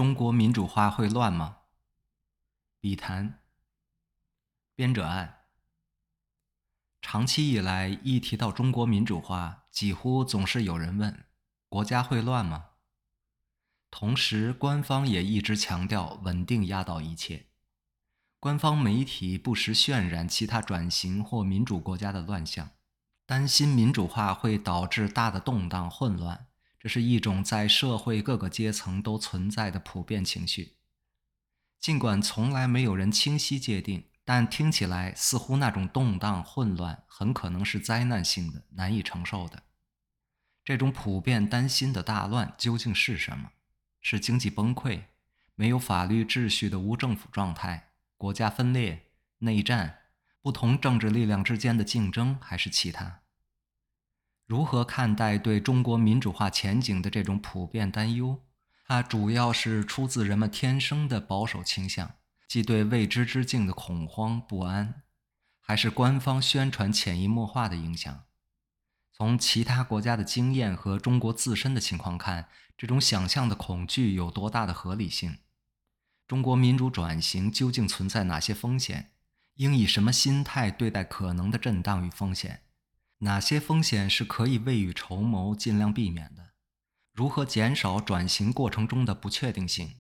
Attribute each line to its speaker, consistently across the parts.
Speaker 1: 中国民主化会乱吗？笔谈。编者按。长期以来，一提到中国民主化，几乎总是有人问：国家会乱吗？同时，官方也一直强调稳定压倒一切。官方媒体不时渲染其他转型或民主国家的乱象，担心民主化会导致大的动荡混乱。这是一种在社会各个阶层都存在的普遍情绪。尽管从来没有人清晰界定，但听起来似乎那种动荡混乱很可能是灾难性的、难以承受的。这种普遍担心的大乱究竟是什么？是经济崩溃、没有法律秩序的无政府状态、国家分裂、内战、不同政治力量之间的竞争，还是其他？如何看待对中国民主化前景的这种普遍担忧？它主要是出自人们天生的保守倾向，即对未知之境的恐慌不安，还是官方宣传潜移默化的影响？从其他国家的经验和中国自身的情况看，这种想象的恐惧有多大的合理性？中国民主转型究竟存在哪些风险？应以什么心态对待可能的震荡与风险？哪些风险是可以未雨绸缪、尽量避免的？如何减少转型过程中的不确定性？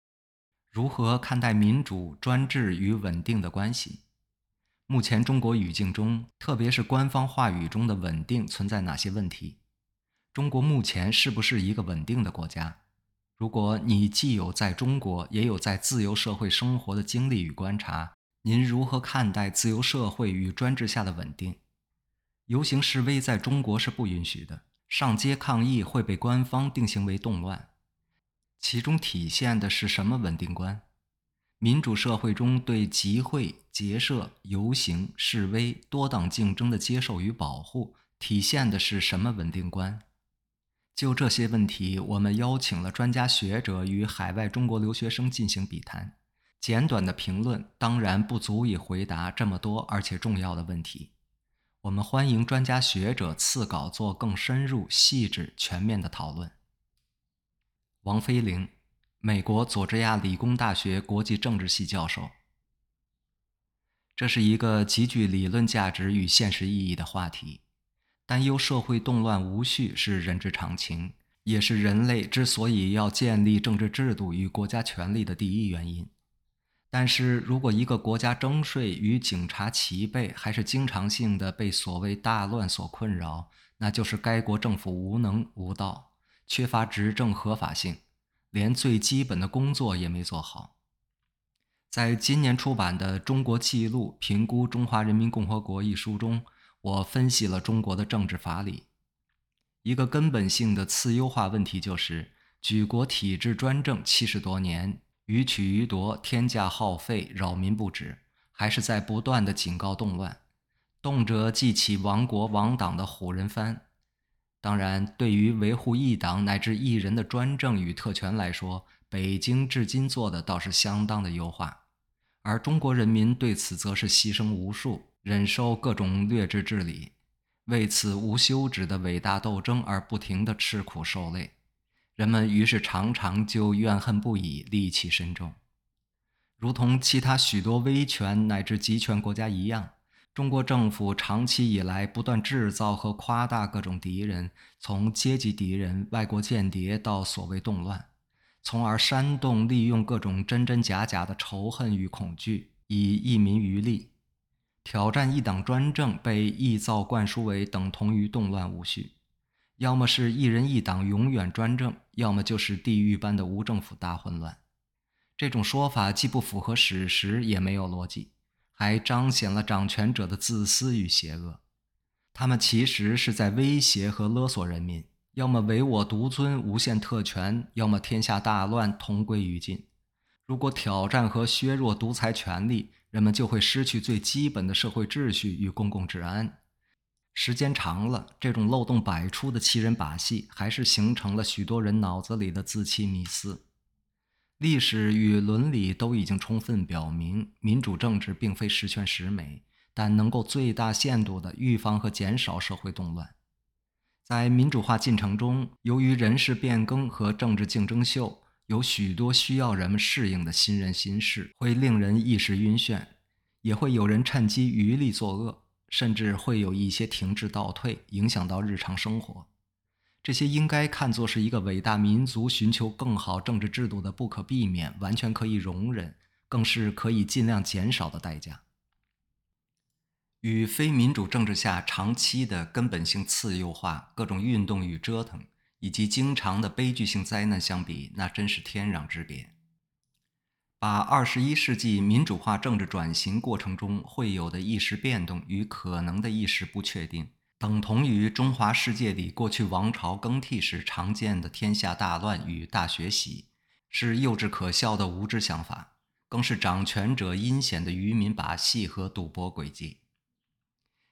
Speaker 1: 如何看待民主、专制与稳定的关系？目前中国语境中，特别是官方话语中的稳定存在哪些问题？中国目前是不是一个稳定的国家？如果你既有在中国，也有在自由社会生活的经历与观察，您如何看待自由社会与专制下的稳定？游行示威在中国是不允许的，上街抗议会被官方定性为动乱。其中体现的是什么稳定观？民主社会中对集会、结社、游行、示威、多党竞争的接受与保护，体现的是什么稳定观？就这些问题，我们邀请了专家学者与海外中国留学生进行笔谈。简短的评论当然不足以回答这么多而且重要的问题。我们欢迎专家学者赐稿做更深入、细致、全面的讨论。王飞玲，美国佐治亚理工大学国际政治系教授。这是一个极具理论价值与现实意义的话题。担忧社会动乱无序是人之常情，也是人类之所以要建立政治制度与国家权力的第一原因。但是如果一个国家征税与警察齐备，还是经常性的被所谓大乱所困扰，那就是该国政府无能无道，缺乏执政合法性，连最基本的工作也没做好。在今年出版的《中国记录：评估中华人民共和国》一书中，我分析了中国的政治法理。一个根本性的次优化问题就是，举国体制专政七十多年。予取予夺，天价耗费，扰民不止，还是在不断的警告动乱，动辄记起亡国亡党的虎人番。当然，对于维护一党乃至一人的专政与特权来说，北京至今做的倒是相当的优化，而中国人民对此则是牺牲无数，忍受各种劣质治理，为此无休止的伟大斗争而不停的吃苦受累。人们于是常常就怨恨不已，戾气深重。如同其他许多威权乃至集权国家一样，中国政府长期以来不断制造和夸大各种敌人，从阶级敌人、外国间谍到所谓动乱，从而煽动利用各种真真假假的仇恨与恐惧，以益民于利。挑战一党专政被臆造灌输为等同于动乱无序。要么是一人一党永远专政，要么就是地狱般的无政府大混乱。这种说法既不符合史实，也没有逻辑，还彰显了掌权者的自私与邪恶。他们其实是在威胁和勒索人民：要么唯我独尊，无限特权；要么天下大乱，同归于尽。如果挑战和削弱独裁权力，人们就会失去最基本的社会秩序与公共治安。时间长了，这种漏洞百出的欺人把戏，还是形成了许多人脑子里的自欺迷思。历史与伦理都已经充分表明，民主政治并非十全十美，但能够最大限度地预防和减少社会动乱。在民主化进程中，由于人事变更和政治竞争秀，有许多需要人们适应的新人新事，会令人一时晕眩，也会有人趁机渔利作恶，甚至会有一些停滞倒退，影响到日常生活。这些应该看作是一个伟大民族寻求更好政治制度的不可避免、完全可以容忍，更是可以尽量减少的代价。与非民主政治下长期的根本性次优化、各种运动与折腾，以及经常的悲剧性灾难相比，那真是天壤之别。把二十一世纪民主化政治转型过程中会有的意识变动与可能的意识不确定。等同于中华世界里过去王朝更替时常见的天下大乱与大学习，是幼稚可笑的无知想法，更是掌权者阴险的愚民把戏和赌博诡计。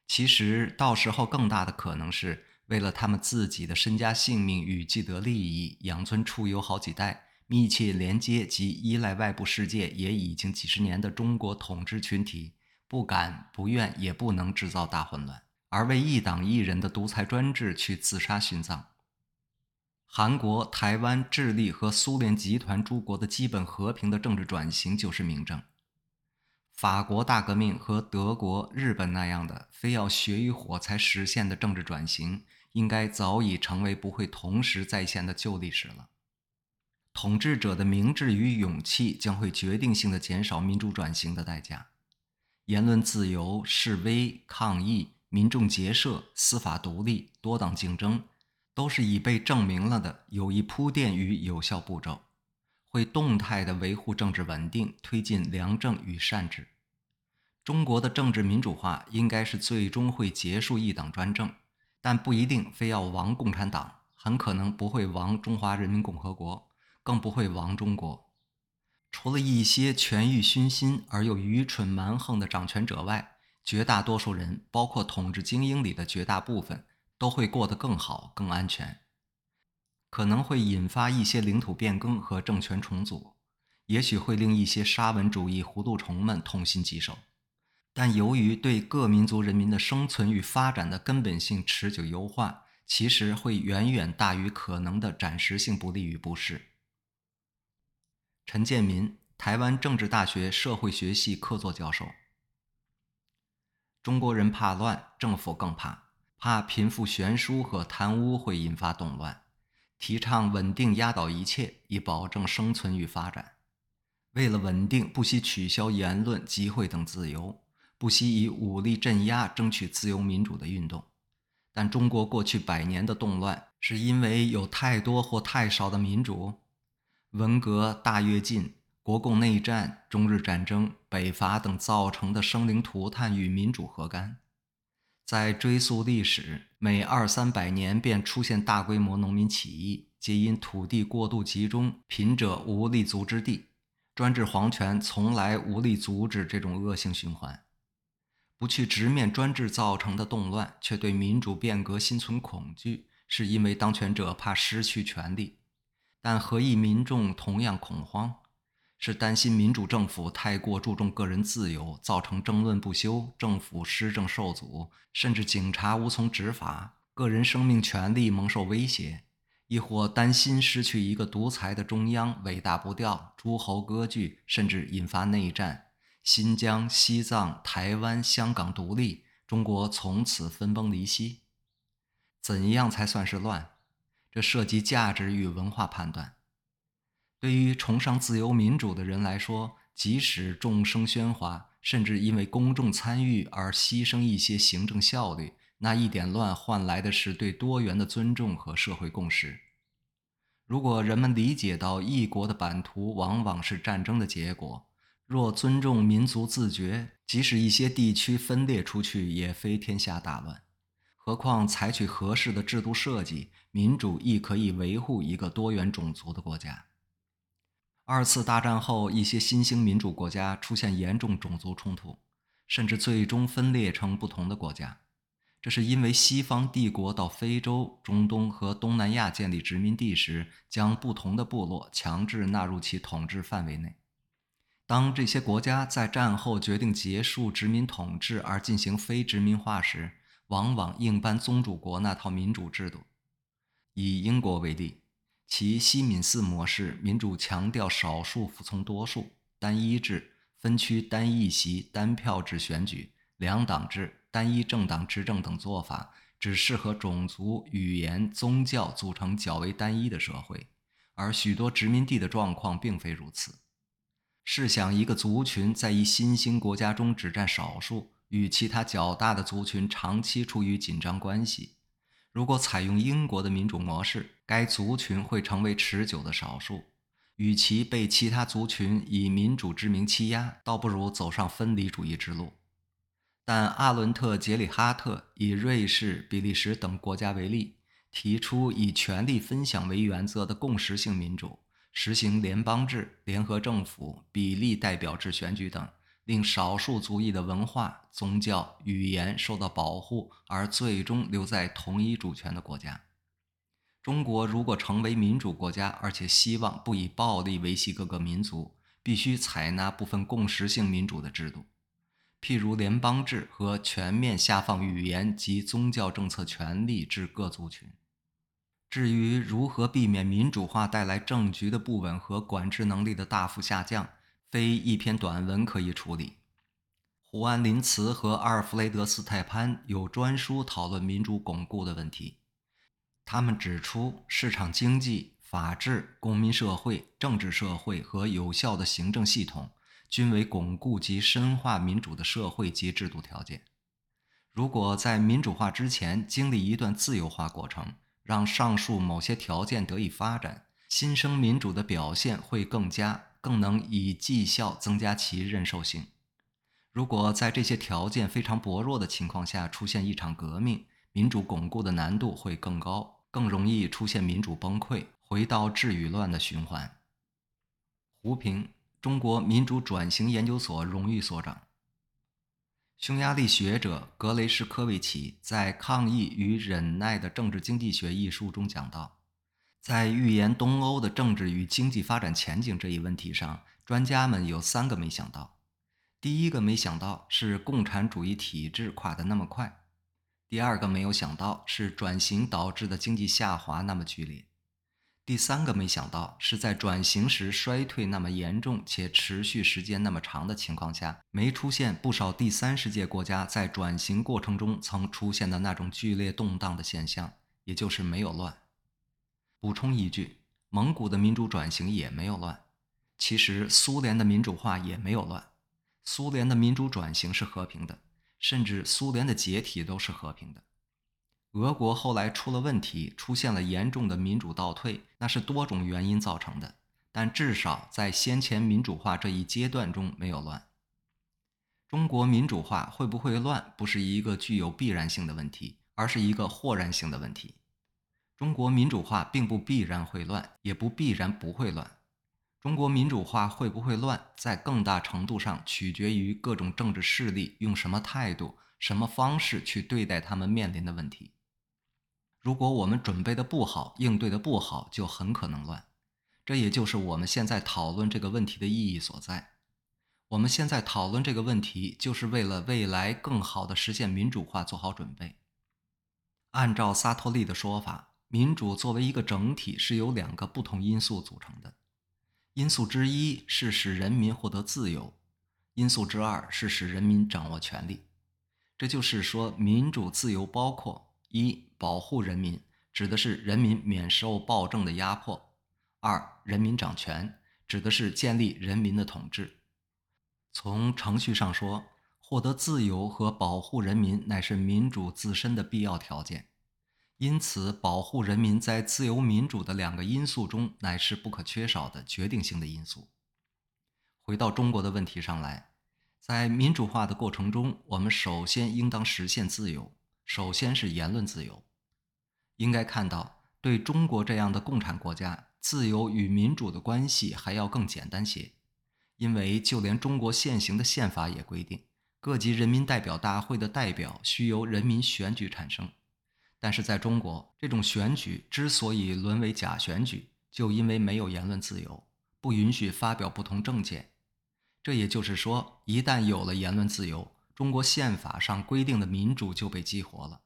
Speaker 1: 其实，到时候更大的可能是为了他们自己的身家性命与既得利益，养尊处优好几代，密切连接及依赖外部世界也已经几十年的中国统治群体，不敢、不愿、也不能制造大混乱。而为一党一人的独裁专制去自杀殉葬。韩国、台湾、智利和苏联集团诸国的基本和平的政治转型就是明证。法国大革命和德国、日本那样的非要血与火才实现的政治转型，应该早已成为不会同时再现的旧历史了。统治者的明智与勇气将会决定性的减少民主转型的代价。言论自由、示威、抗议。民众结社、司法独立、多党竞争，都是已被证明了的有意铺垫与有效步骤，会动态地维护政治稳定，推进良政与善治。中国的政治民主化应该是最终会结束一党专政，但不一定非要亡共产党，很可能不会亡中华人民共和国，更不会亡中国。除了一些权欲熏心而又愚蠢蛮横的掌权者外，绝大多数人，包括统治精英里的绝大部分，都会过得更好、更安全。可能会引发一些领土变更和政权重组，也许会令一些沙文主义糊涂虫们痛心疾首。但由于对各民族人民的生存与发展的根本性持久优化，其实会远远大于可能的暂时性不利与不适。陈建民，台湾政治大学社会学系客座教授。中国人怕乱，政府更怕，怕贫富悬殊和贪污会引发动乱，提倡稳定压倒一切，以保证生存与发展。为了稳定，不惜取消言论、集会等自由，不惜以武力镇压争取自由民主的运动。但中国过去百年的动乱，是因为有太多或太少的民主。文革、大跃进。国共内战、中日战争、北伐等造成的生灵涂炭与民主何干？在追溯历史，每二三百年便出现大规模农民起义，皆因土地过度集中，贫者无立足之地。专制皇权从来无力阻止这种恶性循环。不去直面专制造成的动乱，却对民主变革心存恐惧，是因为当权者怕失去权力。但何以民众同样恐慌？是担心民主政府太过注重个人自由，造成争论不休，政府施政受阻，甚至警察无从执法，个人生命权利蒙受威胁；亦或担心失去一个独裁的中央，尾大不掉，诸侯割据，甚至引发内战，新疆、西藏、台湾、香港独立，中国从此分崩离析。怎样才算是乱？这涉及价值与文化判断。对于崇尚自由民主的人来说，即使众生喧哗，甚至因为公众参与而牺牲一些行政效率，那一点乱换来的是对多元的尊重和社会共识。如果人们理解到一国的版图往往是战争的结果，若尊重民族自觉，即使一些地区分裂出去，也非天下大乱。何况采取合适的制度设计，民主亦可以维护一个多元种族的国家。二次大战后，一些新兴民主国家出现严重种族冲突，甚至最终分裂成不同的国家。这是因为西方帝国到非洲、中东和东南亚建立殖民地时，将不同的部落强制纳入其统治范围内。当这些国家在战后决定结束殖民统治而进行非殖民化时，往往硬搬宗主国那套民主制度。以英国为例。其西敏寺模式民主强调少数服从多数、单一制、分区单一席单票制选举、两党制、单一政党执政等做法，只适合种族、语言、宗教组成较为单一的社会，而许多殖民地的状况并非如此。试想，一个族群在一新兴国家中只占少数，与其他较大的族群长期处于紧张关系。如果采用英国的民主模式，该族群会成为持久的少数。与其被其他族群以民主之名欺压，倒不如走上分离主义之路。但阿伦特·杰里哈特以瑞士、比利时等国家为例，提出以权力分享为原则的共识性民主。实行联邦制、联合政府、比例代表制选举等，令少数族裔的文化、宗教、语言受到保护，而最终留在同一主权的国家。中国如果成为民主国家，而且希望不以暴力维系各个民族，必须采纳部分共识性民主的制度，譬如联邦制和全面下放语言及宗教政策权利至各族群。至于如何避免民主化带来政局的不稳和管制能力的大幅下降，非一篇短文可以处理。胡安·林茨和阿尔弗雷德·斯泰潘有专书讨论民主巩固的问题。他们指出，市场经济、法治、公民社会、政治社会和有效的行政系统，均为巩固及深化民主的社会及制度条件。如果在民主化之前经历一段自由化过程，让上述某些条件得以发展，新生民主的表现会更佳，更能以绩效增加其认受性。如果在这些条件非常薄弱的情况下出现一场革命，民主巩固的难度会更高，更容易出现民主崩溃，回到治与乱的循环。胡平，中国民主转型研究所荣誉所长。匈牙利学者格雷什科维奇在《抗议与忍耐的政治经济学》一书中讲到，在预言东欧的政治与经济发展前景这一问题上，专家们有三个没想到。第一个没想到是共产主义体制垮得那么快；第二个没有想到是转型导致的经济下滑那么剧烈。第三个没想到是在转型时衰退那么严重且持续时间那么长的情况下，没出现不少第三世界国家在转型过程中曾出现的那种剧烈动荡的现象，也就是没有乱。补充一句，蒙古的民主转型也没有乱，其实苏联的民主化也没有乱，苏联的民主转型是和平的，甚至苏联的解体都是和平的。俄国后来出了问题，出现了严重的民主倒退，那是多种原因造成的。但至少在先前民主化这一阶段中没有乱。中国民主化会不会乱，不是一个具有必然性的问题，而是一个或然性的问题。中国民主化并不必然会乱，也不必然不会乱。中国民主化会不会乱，在更大程度上取决于各种政治势力用什么态度、什么方式去对待他们面临的问题。如果我们准备的不好，应对的不好，就很可能乱。这也就是我们现在讨论这个问题的意义所在。我们现在讨论这个问题，就是为了未来更好的实现民主化做好准备。按照萨托利的说法，民主作为一个整体，是由两个不同因素组成的。因素之一是使人民获得自由，因素之二是使人民掌握权力。这就是说，民主自由包括一。保护人民指的是人民免受暴政的压迫。二、人民掌权指的是建立人民的统治。从程序上说，获得自由和保护人民乃是民主自身的必要条件。因此，保护人民在自由民主的两个因素中乃是不可缺少的决定性的因素。回到中国的问题上来，在民主化的过程中，我们首先应当实现自由，首先是言论自由。应该看到，对中国这样的共产国家，自由与民主的关系还要更简单些，因为就连中国现行的宪法也规定，各级人民代表大会的代表需由人民选举产生。但是在中国，这种选举之所以沦为假选举，就因为没有言论自由，不允许发表不同政见。这也就是说，一旦有了言论自由，中国宪法上规定的民主就被激活了。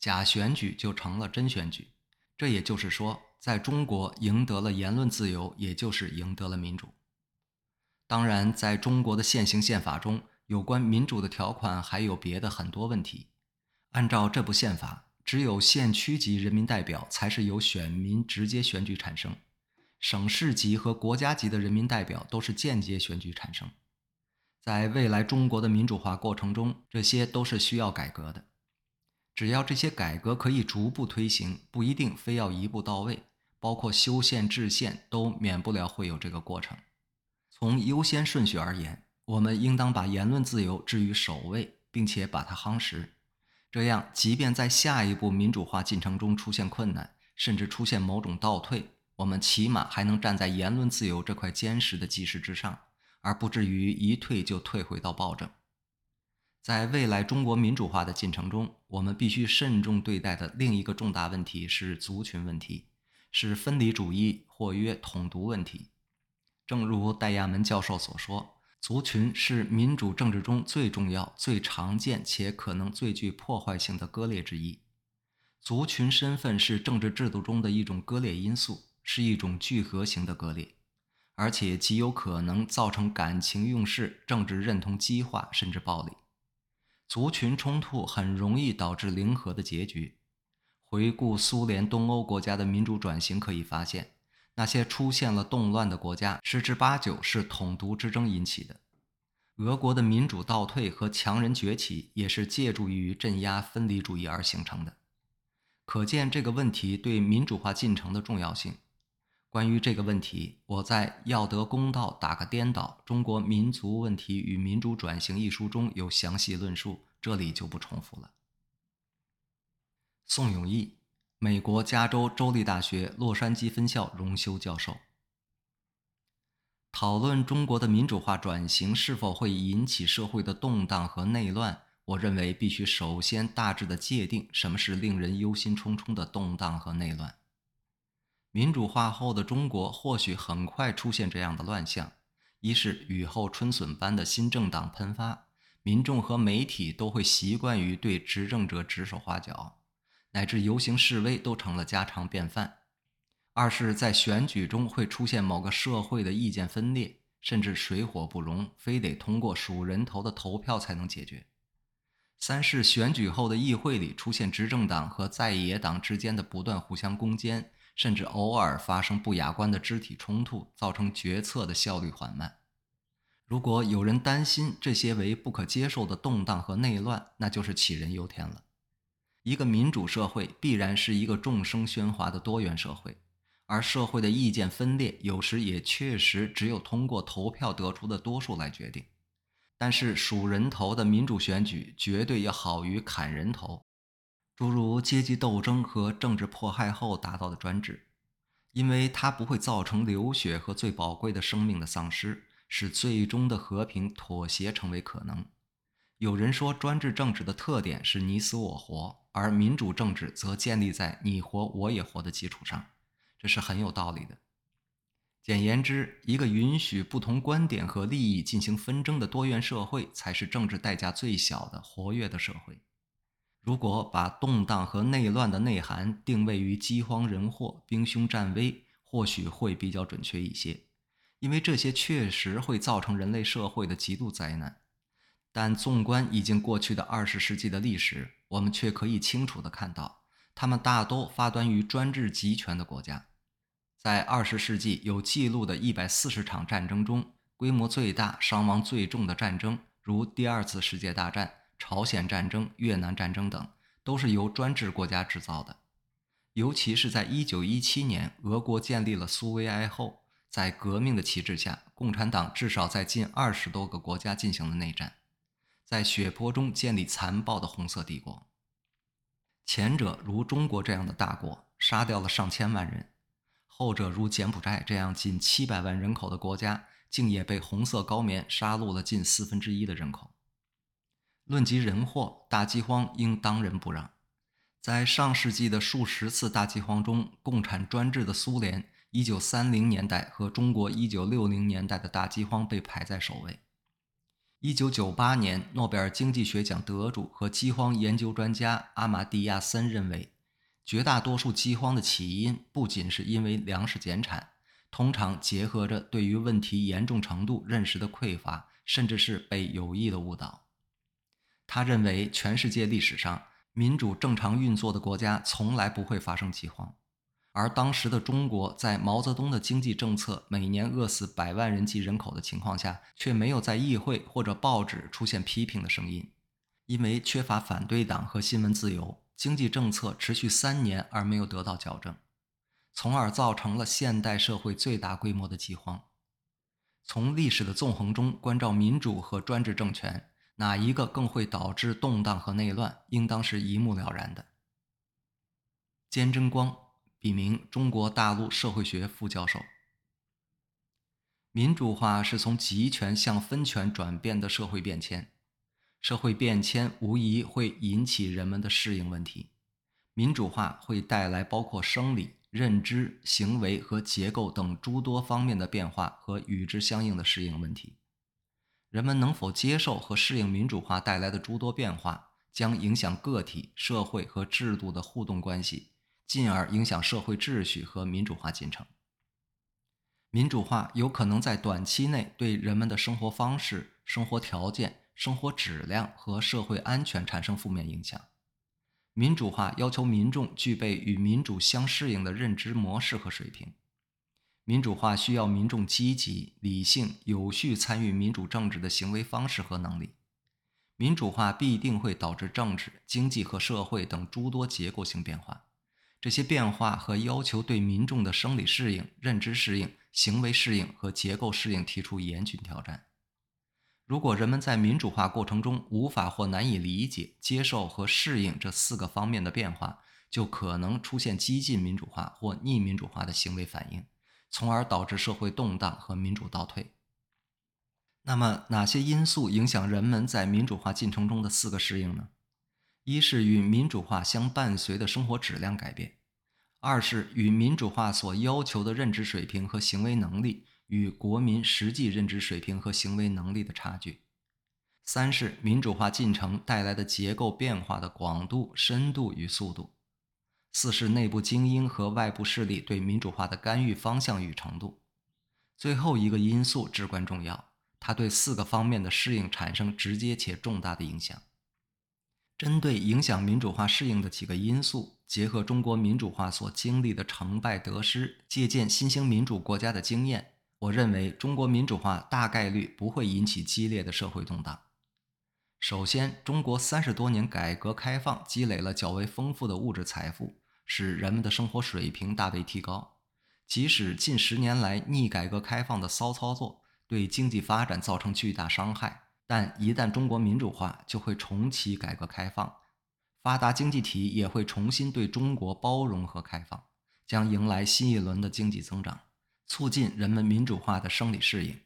Speaker 1: 假选举就成了真选举，这也就是说，在中国赢得了言论自由，也就是赢得了民主。当然，在中国的现行宪法中，有关民主的条款还有别的很多问题。按照这部宪法，只有县区级人民代表才是由选民直接选举产生，省市级和国家级的人民代表都是间接选举产生。在未来中国的民主化过程中，这些都是需要改革的。只要这些改革可以逐步推行，不一定非要一步到位，包括修宪制宪都免不了会有这个过程。从优先顺序而言，我们应当把言论自由置于首位，并且把它夯实。这样，即便在下一步民主化进程中出现困难，甚至出现某种倒退，我们起码还能站在言论自由这块坚实的基石之上，而不至于一退就退回到暴政。在未来中国民主化的进程中，我们必须慎重对待的另一个重大问题是族群问题，是分离主义或曰统独问题。正如戴亚门教授所说。族群是民主政治中最重要、最常见且可能最具破坏性的割裂之一。族群身份是政治制度中的一种割裂因素，是一种聚合型的割裂，而且极有可能造成感情用事、政治认同激化甚至暴力。族群冲突很容易导致零和的结局。回顾苏联东欧国家的民主转型，可以发现。那些出现了动乱的国家，十之八九是统独之争引起的。俄国的民主倒退和强人崛起，也是借助于镇压分离主义而形成的。可见这个问题对民主化进程的重要性。关于这个问题，我在《要得公道，打个颠倒：中国民族问题与民主转型》一书中有详细论述，这里就不重复了。宋永毅。美国加州州立大学洛杉矶分校荣休教授讨论中国的民主化转型是否会引起社会的动荡和内乱。我认为必须首先大致的界定什么是令人忧心忡忡的动荡和内乱。民主化后的中国或许很快出现这样的乱象：一是雨后春笋般的新政党喷发，民众和媒体都会习惯于对执政者指手画脚。乃至游行示威都成了家常便饭。二是，在选举中会出现某个社会的意见分裂，甚至水火不容，非得通过数人头的投票才能解决。三是，选举后的议会里出现执政党和在野党之间的不断互相攻坚，甚至偶尔发生不雅观的肢体冲突，造成决策的效率缓慢。如果有人担心这些为不可接受的动荡和内乱，那就是杞人忧天了。一个民主社会必然是一个众声喧哗的多元社会，而社会的意见分裂有时也确实只有通过投票得出的多数来决定。但是数人头的民主选举绝对要好于砍人头，诸如阶级斗争和政治迫害后达到的专制，因为它不会造成流血和最宝贵的生命的丧失，使最终的和平妥协成为可能。有人说，专制政治的特点是你死我活，而民主政治则建立在你活我也活的基础上，这是很有道理的。简言之，一个允许不同观点和利益进行纷争的多元社会，才是政治代价最小的活跃的社会。如果把动荡和内乱的内涵定位于饥荒、人祸、兵凶战危，或许会比较准确一些，因为这些确实会造成人类社会的极度灾难。但纵观已经过去的二十世纪的历史，我们却可以清楚地看到，他们大都发端于专制集权的国家。在二十世纪有记录的一百四十场战争中，规模最大、伤亡最重的战争，如第二次世界大战、朝鲜战争、越南战争等，都是由专制国家制造的。尤其是在一九一七年俄国建立了苏维埃后，在革命的旗帜下，共产党至少在近二十多个国家进行了内战。在血泊中建立残暴的红色帝国，前者如中国这样的大国杀掉了上千万人，后者如柬埔寨这样近七百万人口的国家，竟也被红色高棉杀戮了近四分之一的人口。论及人祸，大饥荒应当仁不让。在上世纪的数十次大饥荒中，共产专制的苏联1930年代和中国1960年代的大饥荒被排在首位。一九九八年，诺贝尔经济学奖得主和饥荒研究专家阿马蒂亚森认为，绝大多数饥荒的起因不仅是因为粮食减产，通常结合着对于问题严重程度认识的匮乏，甚至是被有意的误导。他认为，全世界历史上民主正常运作的国家从来不会发生饥荒，而当时的中国在毛泽东的经济政策每年饿死百万人级人口的情况下，却没有在议会或者报纸出现批评的声音，因为缺乏反对党和新闻自由。经济政策持续三年而没有得到矫正，从而造成了现代社会最大规模的饥荒。从历史的纵横中关照民主和专制政权，哪一个更会导致动荡和内乱，应当是一目了然的。坚贞光，笔名，中国大陆社会学副教授。民主化是从集权向分权转变的社会变迁。社会变迁无疑会引起人们的适应问题，民主化会带来包括生理、认知、行为和结构等诸多方面的变化和与之相应的适应问题。人们能否接受和适应民主化带来的诸多变化，将影响个体、社会和制度的互动关系，进而影响社会秩序和民主化进程。民主化有可能在短期内对人们的生活方式、生活条件。生活质量和社会安全产生负面影响。民主化要求民众具备与民主相适应的认知模式和水平。民主化需要民众积极、理性、有序参与民主政治的行为方式和能力。民主化必定会导致政治、经济和社会等诸多结构性变化。这些变化和要求对民众的生理适应、认知适应、行为适应和结构适应提出严峻挑战。如果人们在民主化过程中无法或难以理解、接受和适应这四个方面的变化，就可能出现激进民主化或逆民主化的行为反应，从而导致社会动荡和民主倒退。那么，哪些因素影响人们在民主化进程中的四个适应呢？一是与民主化相伴随的生活质量改变；二是与民主化所要求的认知水平和行为能力。与国民实际认知水平和行为能力的差距；三是民主化进程带来的结构变化的广度、深度与速度；四是内部精英和外部势力对民主化的干预方向与程度。最后一个因素至关重要，它对四个方面的适应产生直接且重大的影响。针对影响民主化适应的几个因素，结合中国民主化所经历的成败得失，借鉴新兴民主国家的经验。我认为中国民主化大概率不会引起激烈的社会动荡。首先，中国三十多年改革开放积累了较为丰富的物质财富，使人们的生活水平大为提高。即使近十年来逆改革开放的骚操作对经济发展造成巨大伤害，但一旦中国民主化，就会重启改革开放，发达经济体也会重新对中国包容和开放，将迎来新一轮的经济增长。促进人们民主化的生理适应。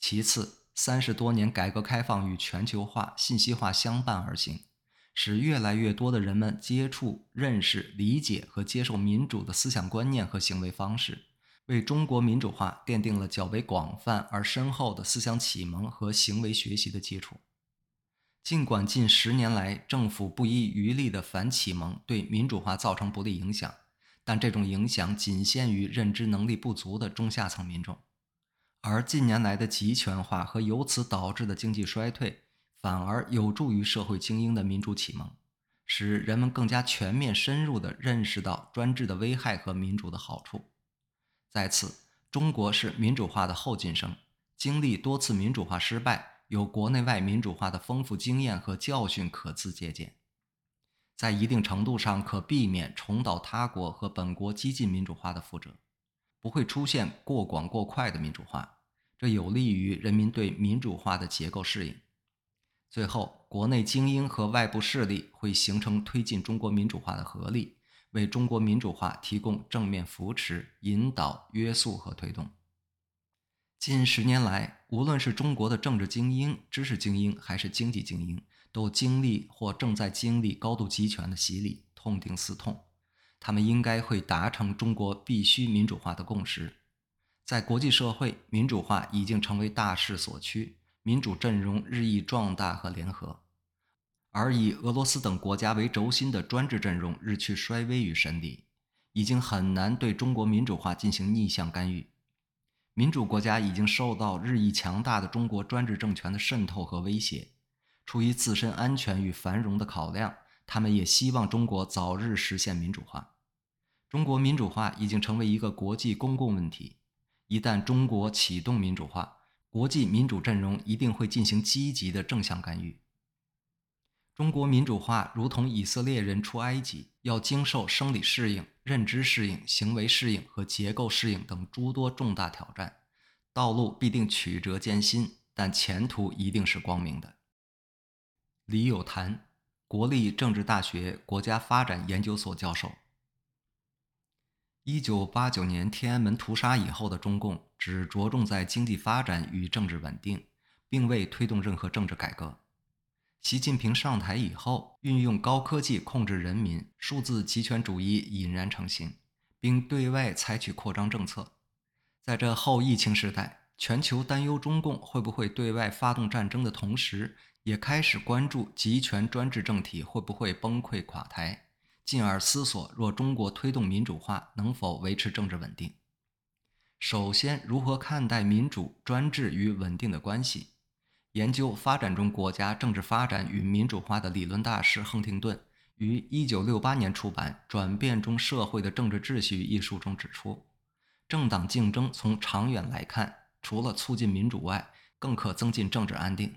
Speaker 1: 其次，三十多年改革开放与全球化、信息化相伴而行，使越来越多的人们接触、认识、理解和接受民主的思想观念和行为方式，为中国民主化奠定了较为广泛而深厚的思想启蒙和行为学习的基础。尽管近十年来政府不遗余力的反启蒙对民主化造成不利影响。但这种影响仅限于认知能力不足的中下层民众，而近年来的集权化和由此导致的经济衰退，反而有助于社会精英的民主启蒙，使人们更加全面深入地认识到专制的危害和民主的好处。再次，中国是民主化的后进生，经历多次民主化失败，有国内外民主化的丰富经验和教训可资借鉴。在一定程度上，可避免重蹈他国和本国激进民主化的覆辙，不会出现过广过快的民主化，这有利于人民对民主化的结构适应。最后，国内精英和外部势力会形成推进中国民主化的合力，为中国民主化提供正面扶持、引导、约束和推动。近十年来，无论是中国的政治精英、知识精英，还是经济精英，都经历或正在经历高度集权的洗礼，痛定思痛，他们应该会达成中国必须民主化的共识。在国际社会，民主化已经成为大势所趋，民主阵容日益壮大和联合。而以俄罗斯等国家为轴心的专制阵容日趋衰微与神离，已经很难对中国民主化进行逆向干预。民主国家已经受到日益强大的中国专制政权的渗透和威胁，出于自身安全与繁荣的考量，他们也希望中国早日实现民主化。中国民主化已经成为一个国际公共问题，一旦中国启动民主化，国际民主阵容一定会进行积极的正向干预。中国民主化如同以色列人出埃及，要经受生理适应、认知适应、行为适应和结构适应等诸多重大挑战，道路必定曲折艰辛，但前途一定是光明的。李有谭，国立政治大学国家发展研究所教授。一九八九年天安门屠杀以后的中共，只着重在经济发展与政治稳定，并未推动任何政治改革。习近平上台以后，运用高科技控制人民，数字集权主义引燃成型，并对外采取扩张政策。在这后疫情时代，全球担忧中共会不会对外发动战争的同时，也开始关注集权专制政体会不会崩溃垮台，进而思索若中国推动民主化，能否维持政治稳定。首先，如何看待民主、专制与稳定的关系？研究发展中国家政治发展与民主化的理论大师亨廷顿于1968年出版《转变中社会的政治秩序》一书中指出，政党竞争从长远来看，除了促进民主外，更可增进政治安定。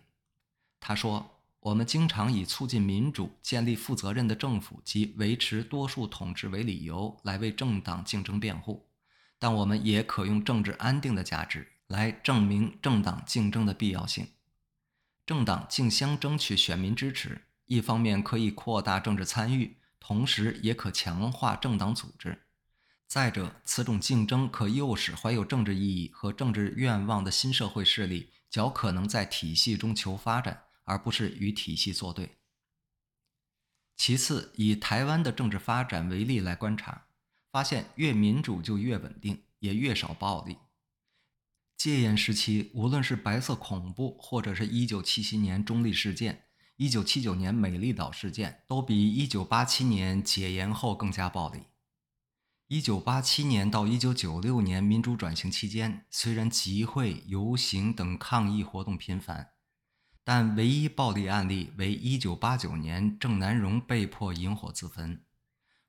Speaker 1: 他说：“我们经常以促进民主、建立负责任的政府及维持多数统治为理由来为政党竞争辩护，但我们也可用政治安定的价值来证明政党竞争的必要性。”政党竞相争取选民支持，一方面可以扩大政治参与，同时也可强化政党组织。再者，此种竞争可诱使怀有政治意义和政治愿望的新社会势力较可能在体系中求发展，而不是与体系作对。其次，以台湾的政治发展为例来观察，发现越民主就越稳定，也越少暴力。戒严时期，无论是白色恐怖，或者是一九七七年中立事件、一九七九年美丽岛事件，都比一九八七年解严后更加暴力。一九八七年到一九九六年民主转型期间，虽然集会、游行等抗议活动频繁，但唯一暴力案例为一九八九年郑南榕被迫引火自焚，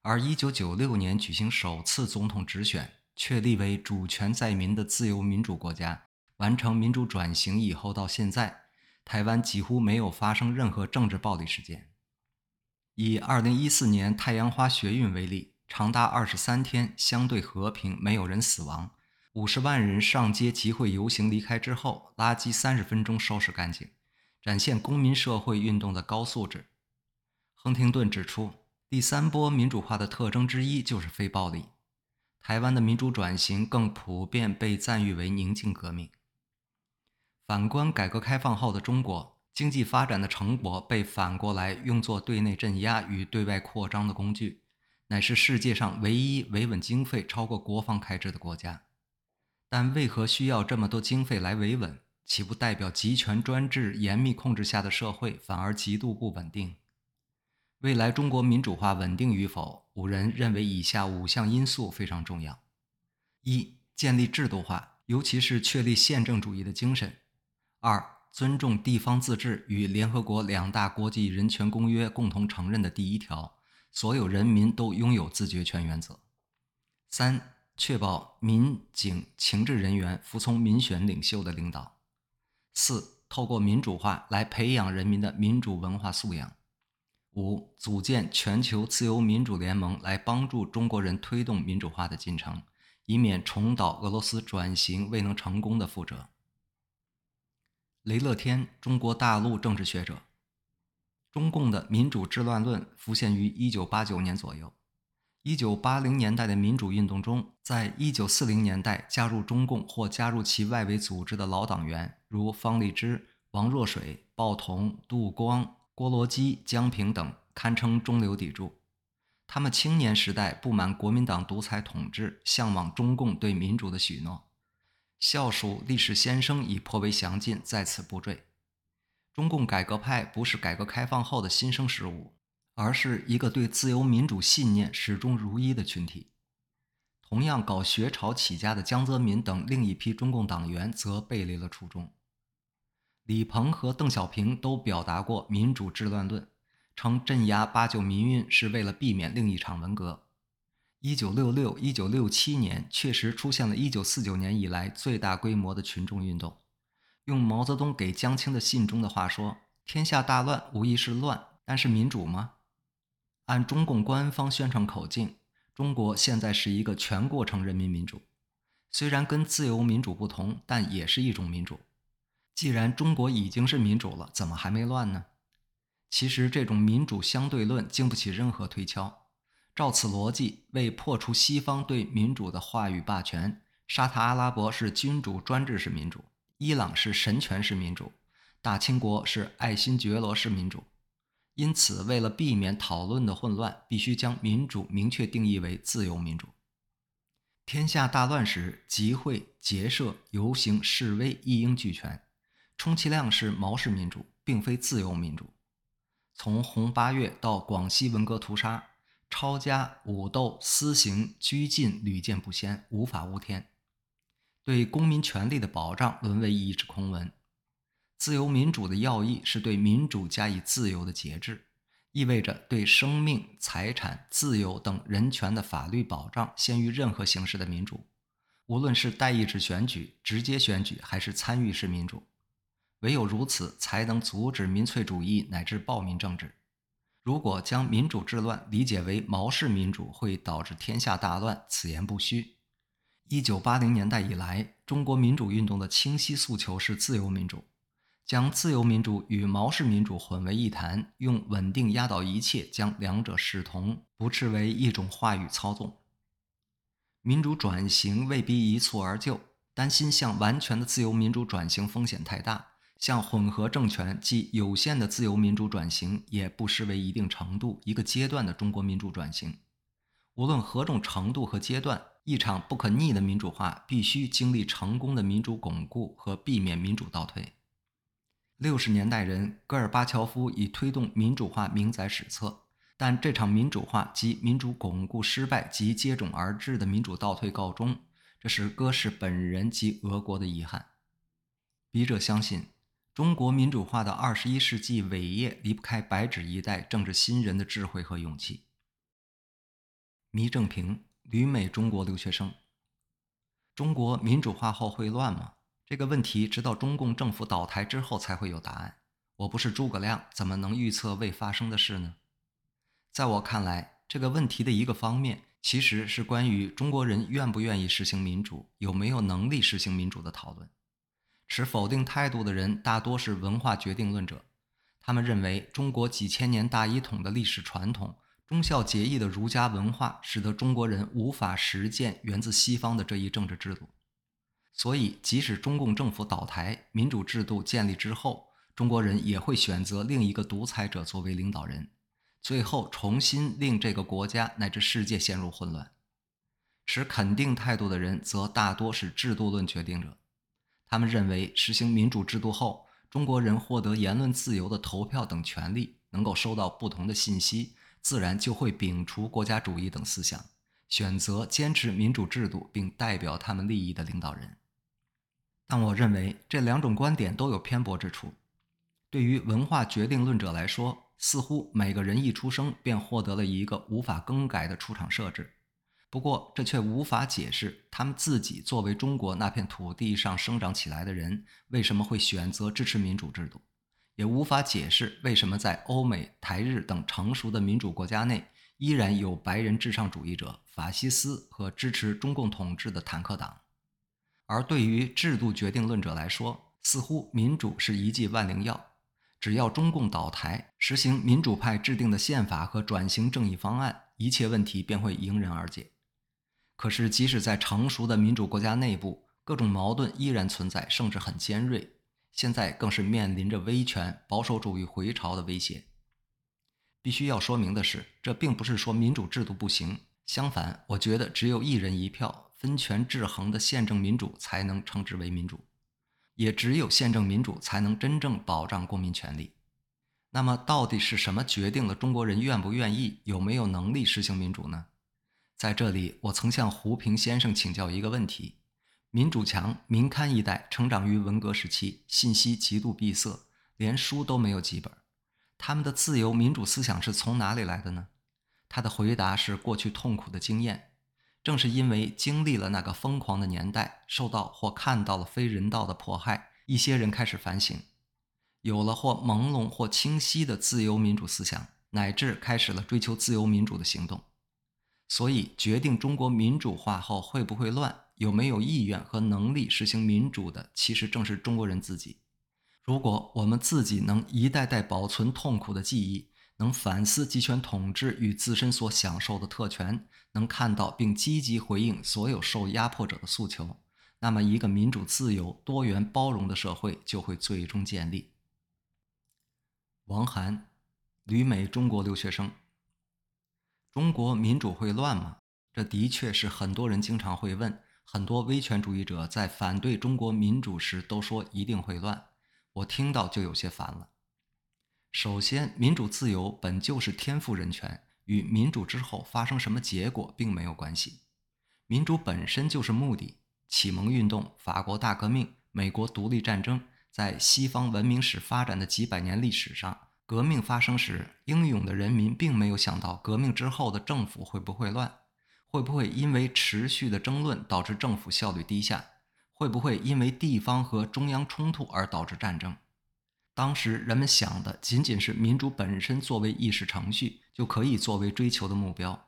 Speaker 1: 而一九九六年举行首次总统直选。确立为主权在民的自由民主国家，完成民主转型以后，到现在，台湾几乎没有发生任何政治暴力事件。以二零一四年太阳花学运为例，长达二十三天，相对和平，没有人死亡，五十万人上街集会游行，离开之后，垃圾三十分钟收拾干净，展现公民社会运动的高素质。亨廷顿指出，第三波民主化的特征之一就是非暴力。台湾的民主转型更普遍被赞誉为宁静革命。反观改革开放后的中国，经济发展的成果被反过来用作对内镇压与对外扩张的工具，乃是世界上唯一维稳经费超过国防开支的国家。但为何需要这么多经费来维稳？岂不代表集权专制严密控制下的社会反而极度不稳定？未来中国民主化稳定与否，五人认为以下五项因素非常重要：一、建立制度化，尤其是确立宪政主义的精神；二、尊重地方自治与联合国两大国际人权公约共同承认的第一条，所有人民都拥有自决权原则；三、确保民警情治人员服从民选领袖的领导；四、透过民主化来培养人民的民主文化素养。五、组建全球自由民主联盟，来帮助中国人推动民主化的进程，以免重蹈俄罗斯转型未能成功的覆辙。雷乐天，中国大陆政治学者。中共的民主治乱论浮现于一九八九年左右。一九八零年代的民主运动中，在一九四零年代加入中共或加入其外围组织的老党员，如方励之、王若水、鲍同、杜光。郭罗基、江平等堪称中流砥柱，他们青年时代不满国民党独裁统治，向往中共对民主的许诺。校属历史先生已颇为详尽，在此不赘。中共改革派不是改革开放后的新生事物，而是一个对自由民主信念始终如一的群体。同样搞学潮起家的江泽民等另一批中共党员则背离了初衷。李鹏和邓小平都表达过民主治乱论，称镇压八九民运是为了避免另一场文革。一九六六、一九六七年确实出现了一九四九年以来最大规模的群众运动。用毛泽东给江青的信中的话说：“天下大乱无疑是乱，但是民主吗？”按中共官方宣传口径，中国现在是一个全过程人民民主，虽然跟自由民主不同，但也是一种民主。既然中国已经是民主了，怎么还没乱呢？其实这种民主相对论经不起任何推敲。照此逻辑，为破除西方对民主的话语霸权，沙特阿拉伯是君主专制式民主，伊朗是神权式民主，大清国是爱新觉罗式民主。因此，为了避免讨论的混乱，必须将民主明确定义为自由民主。天下大乱时，集会、结社、游行、示威一应俱全，充其量是毛式民主，并非自由民主。从红八月到广西文革屠杀。抄家、武斗、私刑、拘禁屡见不鲜，无法无天。对公民权利的保障沦为一纸空文。自由民主的要义是对民主加以自由的节制，意味着对生命、财产、自由等人权的法律保障先于任何形式的民主，无论是代议制选举、直接选举还是参与式民主。唯有如此，才能阻止民粹主义乃至暴民政治。如果将民主治乱理解为毛氏民主会导致天下大乱，此言不虚。一九八零年代以来，中国民主运动的清晰诉求是自由民主，将自由民主与毛氏民主混为一谈，用稳定压倒一切将两者视同，不斥为一种话语操纵。民主转型未必一蹴而就，担心向完全的自由民主转型风险太大。向混合政权及有限的自由民主转型，也不失为一定程度一个阶段的中国民主转型。无论何种程度和阶段，一场不可逆的民主化必须经历成功的民主巩固和避免民主倒退。六十年代人戈尔巴乔夫以推动民主化名载史册，但这场民主化及民主巩固失败及接踵而至的民主倒退告终，这是戈氏本人及俄国的遗憾。笔者相信。中国民主化的二十一世纪伟业离不开白纸一代政治新人的智慧和勇气。倪正平，旅美中国留学生。中国民主化后会乱吗？这个问题直到中共政府倒台之后才会有答案。我不是诸葛亮，怎么能预测未发生的事呢？在我看来，这个问题的一个方面其实是关于中国人愿不愿意实行民主，有没有能力实行民主的讨论。持否定态度的人大多是文化决定论者，他们认为中国几千年大一统的历史传统、忠孝节义的儒家文化，使得中国人无法实践源自西方的这一政治制度。所以，即使中共政府倒台、民主制度建立之后，中国人也会选择另一个独裁者作为领导人，最后重新令这个国家乃至世界陷入混乱。持肯定态度的人则大多是制度论决定者。他们认为，实行民主制度后，中国人获得言论自由的投票等权利，能够收到不同的信息，自然就会摒除国家主义等思想，选择坚持民主制度并代表他们利益的领导人。但我认为这两种观点都有偏颇之处。对于文化决定论者来说，似乎每个人一出生便获得了一个无法更改的出场设置。不过，这却无法解释他们自己作为中国那片土地上生长起来的人为什么会选择支持民主制度，也无法解释为什么在欧美、台日等成熟的民主国家内，依然有白人至上主义者、法西斯和支持中共统治的坦克党。而对于制度决定论者来说，似乎民主是一剂万灵药，只要中共倒台，实行民主派制定的宪法和转型正义方案，一切问题便会迎刃而解。可是，即使在成熟的民主国家内部，各种矛盾依然存在，甚至很尖锐。现在更是面临着威权、保守主义回潮的威胁。必须要说明的是，这并不是说民主制度不行。相反，我觉得只有一人一票、分权制衡的宪政民主才能称之为民主。也只有宪政民主才能真正保障公民权利。那么，到底是什么决定了中国人愿不愿意、有没有能力实行民主呢？在这里，我曾向胡平先生请教一个问题：民主强、民刊一代成长于文革时期，信息极度闭塞，连书都没有几本，他们的自由民主思想是从哪里来的呢？他的回答是过去痛苦的经验。正是因为经历了那个疯狂的年代，受到或看到了非人道的迫害，一些人开始反省，有了或朦胧或清晰的自由民主思想，乃至开始了追求自由民主的行动。所以，决定中国民主化后会不会乱，有没有意愿和能力实行民主的，其实正是中国人自己。如果我们自己能一代代保存痛苦的记忆，能反思集权统治与自身所享受的特权，能看到并积极回应所有受压迫者的诉求，那么一个民主、自由、多元、包容的社会就会最终建立。王涵，旅美中国留学生。中国民主会乱吗？这的确是很多人经常会问。很多威权主义者在反对中国民主时都说一定会乱，我听到就有些烦了。首先，民主自由本就是天赋人权，与民主之后发生什么结果并没有关系。民主本身就是目的。启蒙运动、法国大革命、美国独立战争，在西方文明史发展的几百年历史上，革命发生时，英勇的人民并没有想到革命之后的政府会不会乱，会不会因为持续的争论导致政府效率低下，会不会因为地方和中央冲突而导致战争。当时人们想的仅仅是民主本身作为议事程序就可以作为追求的目标，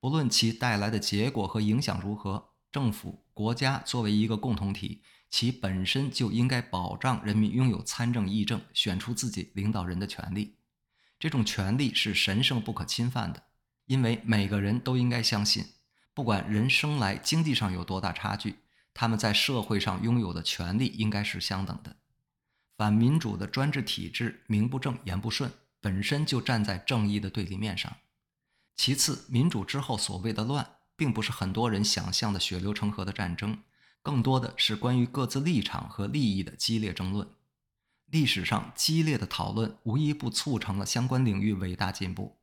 Speaker 1: 不论其带来的结果和影响如何，政府国家作为一个共同体，其本身就应该保障人民拥有参政议政、选出自己领导人的权利。这种权利是神圣不可侵犯的，因为每个人都应该相信，不管人生来经济上有多大差距，他们在社会上拥有的权利应该是相等的。反民主的专制体制，名不正言不顺，本身就站在正义的对立面上。其次，民主之后所谓的乱，并不是很多人想象的血流成河的战争，更多的是关于各自立场和利益的激烈争论。历史上激烈的讨论，无一不促成了相关领域伟大进步。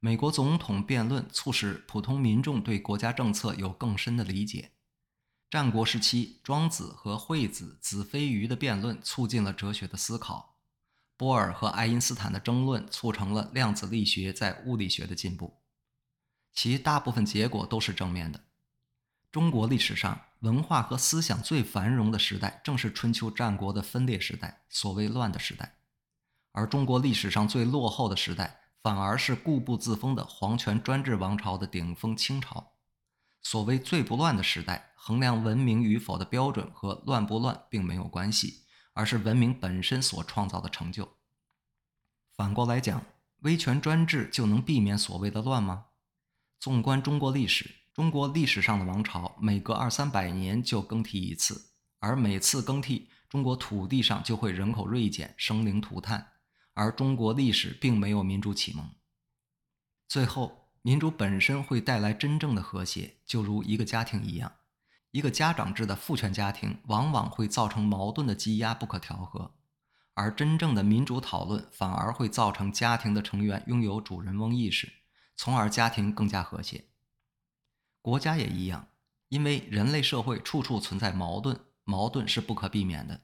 Speaker 1: 美国总统辩论促使普通民众对国家政策有更深的理解。战国时期，庄子和惠子、子非鱼的辩论促进了哲学的思考；波尔和爱因斯坦的争论促成了量子力学在物理学的进步。其大部分结果都是正面的。中国历史上文化和思想最繁荣的时代，正是春秋战国的分裂时代，所谓乱的时代；而中国历史上最落后的时代，反而是固步自封的皇权专制王朝的顶峰——清朝。所谓最不乱的时代，衡量文明与否的标准和乱不乱并没有关系，而是文明本身所创造的成就。反过来讲，威权专制就能避免所谓的乱吗？纵观中国历史，中国历史上的王朝每隔二三百年就更替一次，而每次更替，中国土地上就会人口锐减、生灵涂炭，而中国历史并没有民主启蒙。最后。民主本身会带来真正的和谐，就如一个家庭一样。一个家长制的父权家庭往往会造成矛盾的积压不可调和，而真正的民主讨论反而会造成家庭的成员拥有主人翁意识，从而家庭更加和谐。国家也一样，因为人类社会处处存在矛盾，矛盾是不可避免的。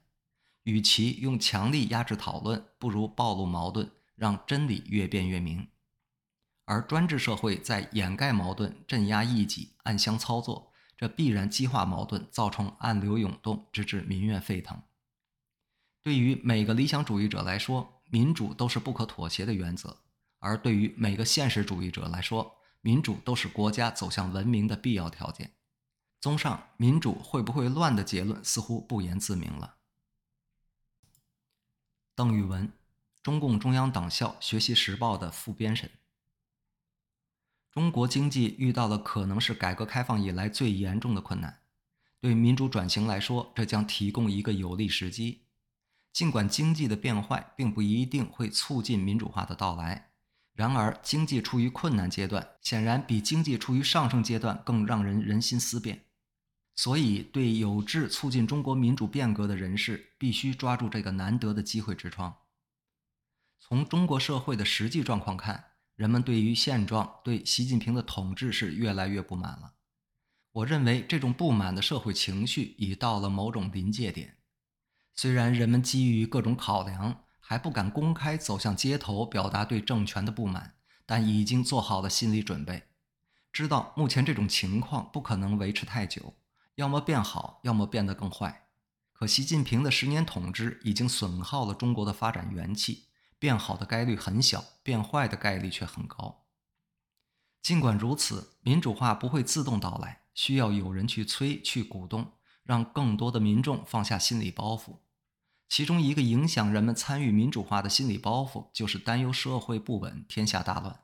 Speaker 1: 与其用强力压制讨论，不如暴露矛盾，让真理越辩越明。而专制社会在掩盖矛盾、镇压异己、暗箱操作，这必然激化矛盾，造成暗流涌动，直至民怨沸腾。对于每个理想主义者来说，民主都是不可妥协的原则；而对于每个现实主义者来说，民主都是国家走向文明的必要条件。综上，民主会不会乱的结论似乎不言自明了。邓玉文，中共中央党校《学习时报》的副编审。中国经济遇到了可能是改革开放以来最严重的困难，对民主转型来说，这将提供一个有利时机。尽管经济的变坏并不一定会促进民主化的到来，然而经济处于困难阶段，显然比经济处于上升阶段更让人人心思变。所以，对有志促进中国民主变革的人士，必须抓住这个难得的机会之窗。从中国社会的实际状况看，人们对于现状、对习近平的统治是越来越不满了。我认为，这种不满的社会情绪已到了某种临界点。虽然人们基于各种考量，还不敢公开走向街头表达对政权的不满，但已经做好了心理准备，知道目前这种情况不可能维持太久。要么变好，要么变得更坏。可习近平的十年统治已经损耗了中国的发展元气，变好的概率很小，变坏的概率却很高。尽管如此，民主化不会自动到来，需要有人去催、去鼓动，让更多的民众放下心理包袱。其中一个影响人们参与民主化的心理包袱，就是担忧社会不稳、天下大乱。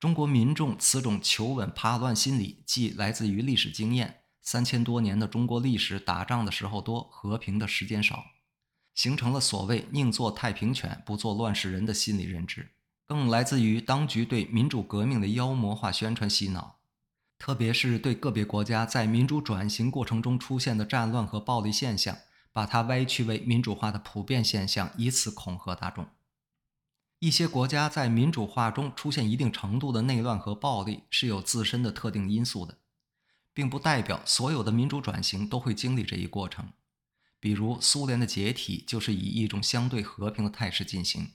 Speaker 1: 中国民众此种求稳怕乱心理，既来自于历史经验。三千多年的中国历史，打仗的时候多，和平的时间少，形成了所谓“宁做太平犬，不做乱世人”的心理认知，更来自于当局对民主革命的妖魔化宣传洗脑，特别是对个别国家在民主转型过程中出现的战乱和暴力现象，把它歪曲为民主化的普遍现象，以此恐吓大众。一些国家在民主化中出现一定程度的内乱和暴力，是有自身的特定因素的。并不代表所有的民主转型都会经历这一过程，比如苏联的解体就是以一种相对和平的态势进行。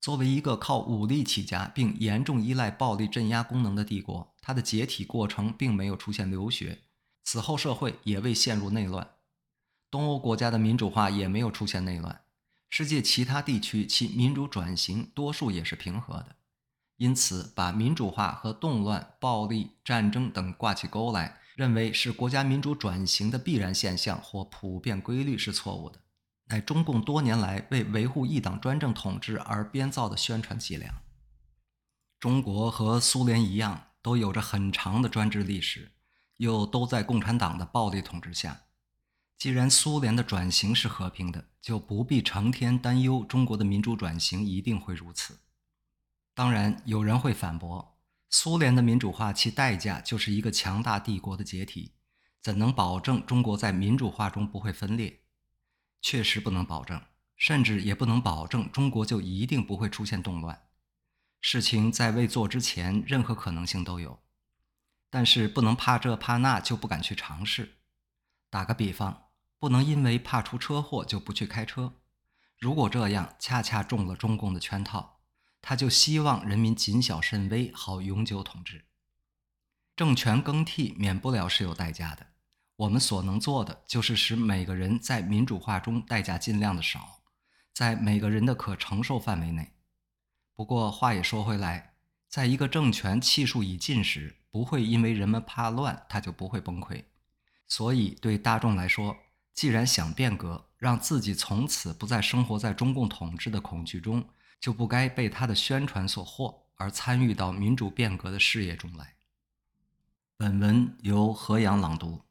Speaker 1: 作为一个靠武力起家并严重依赖暴力镇压功能的帝国，它的解体过程并没有出现流血，此后社会也未陷入内乱。东欧国家的民主化也没有出现内乱，世界其他地区其民主转型多数也是平和的。因此，把民主化和动乱、暴力、战争等挂起钩来，认为是国家民主转型的必然现象或普遍规律是错误的，乃中共多年来为维护一党专政统治而编造的宣传伎俩。中国和苏联一样，都有着很长的专制历史，又都在共产党的暴力统治下。既然苏联的转型是和平的，就不必成天担忧中国的民主转型一定会如此。当然，有人会反驳：苏联的民主化其代价就是一个强大帝国的解体，怎能保证中国在民主化中不会分裂？确实不能保证，甚至也不能保证中国就一定不会出现动乱。事情在未做之前，任何可能性都有。但是不能怕这怕那就不敢去尝试。打个比方，不能因为怕出车祸就不去开车。如果这样，恰恰中了中共的圈套。他就希望人民谨小慎微，好永久统治。政权更替免不了是有代价的，我们所能做的就是使每个人在民主化中代价尽量的少，在每个人的可承受范围内。不过话也说回来，在一个政权气数已尽时，不会因为人们怕乱，他就不会崩溃。所以对大众来说，既然想变革，让自己从此不再生活在中共统治的恐惧中。就不该被他的宣传所惑，而参与到民主变革的事业中来。本文由何阳朗读。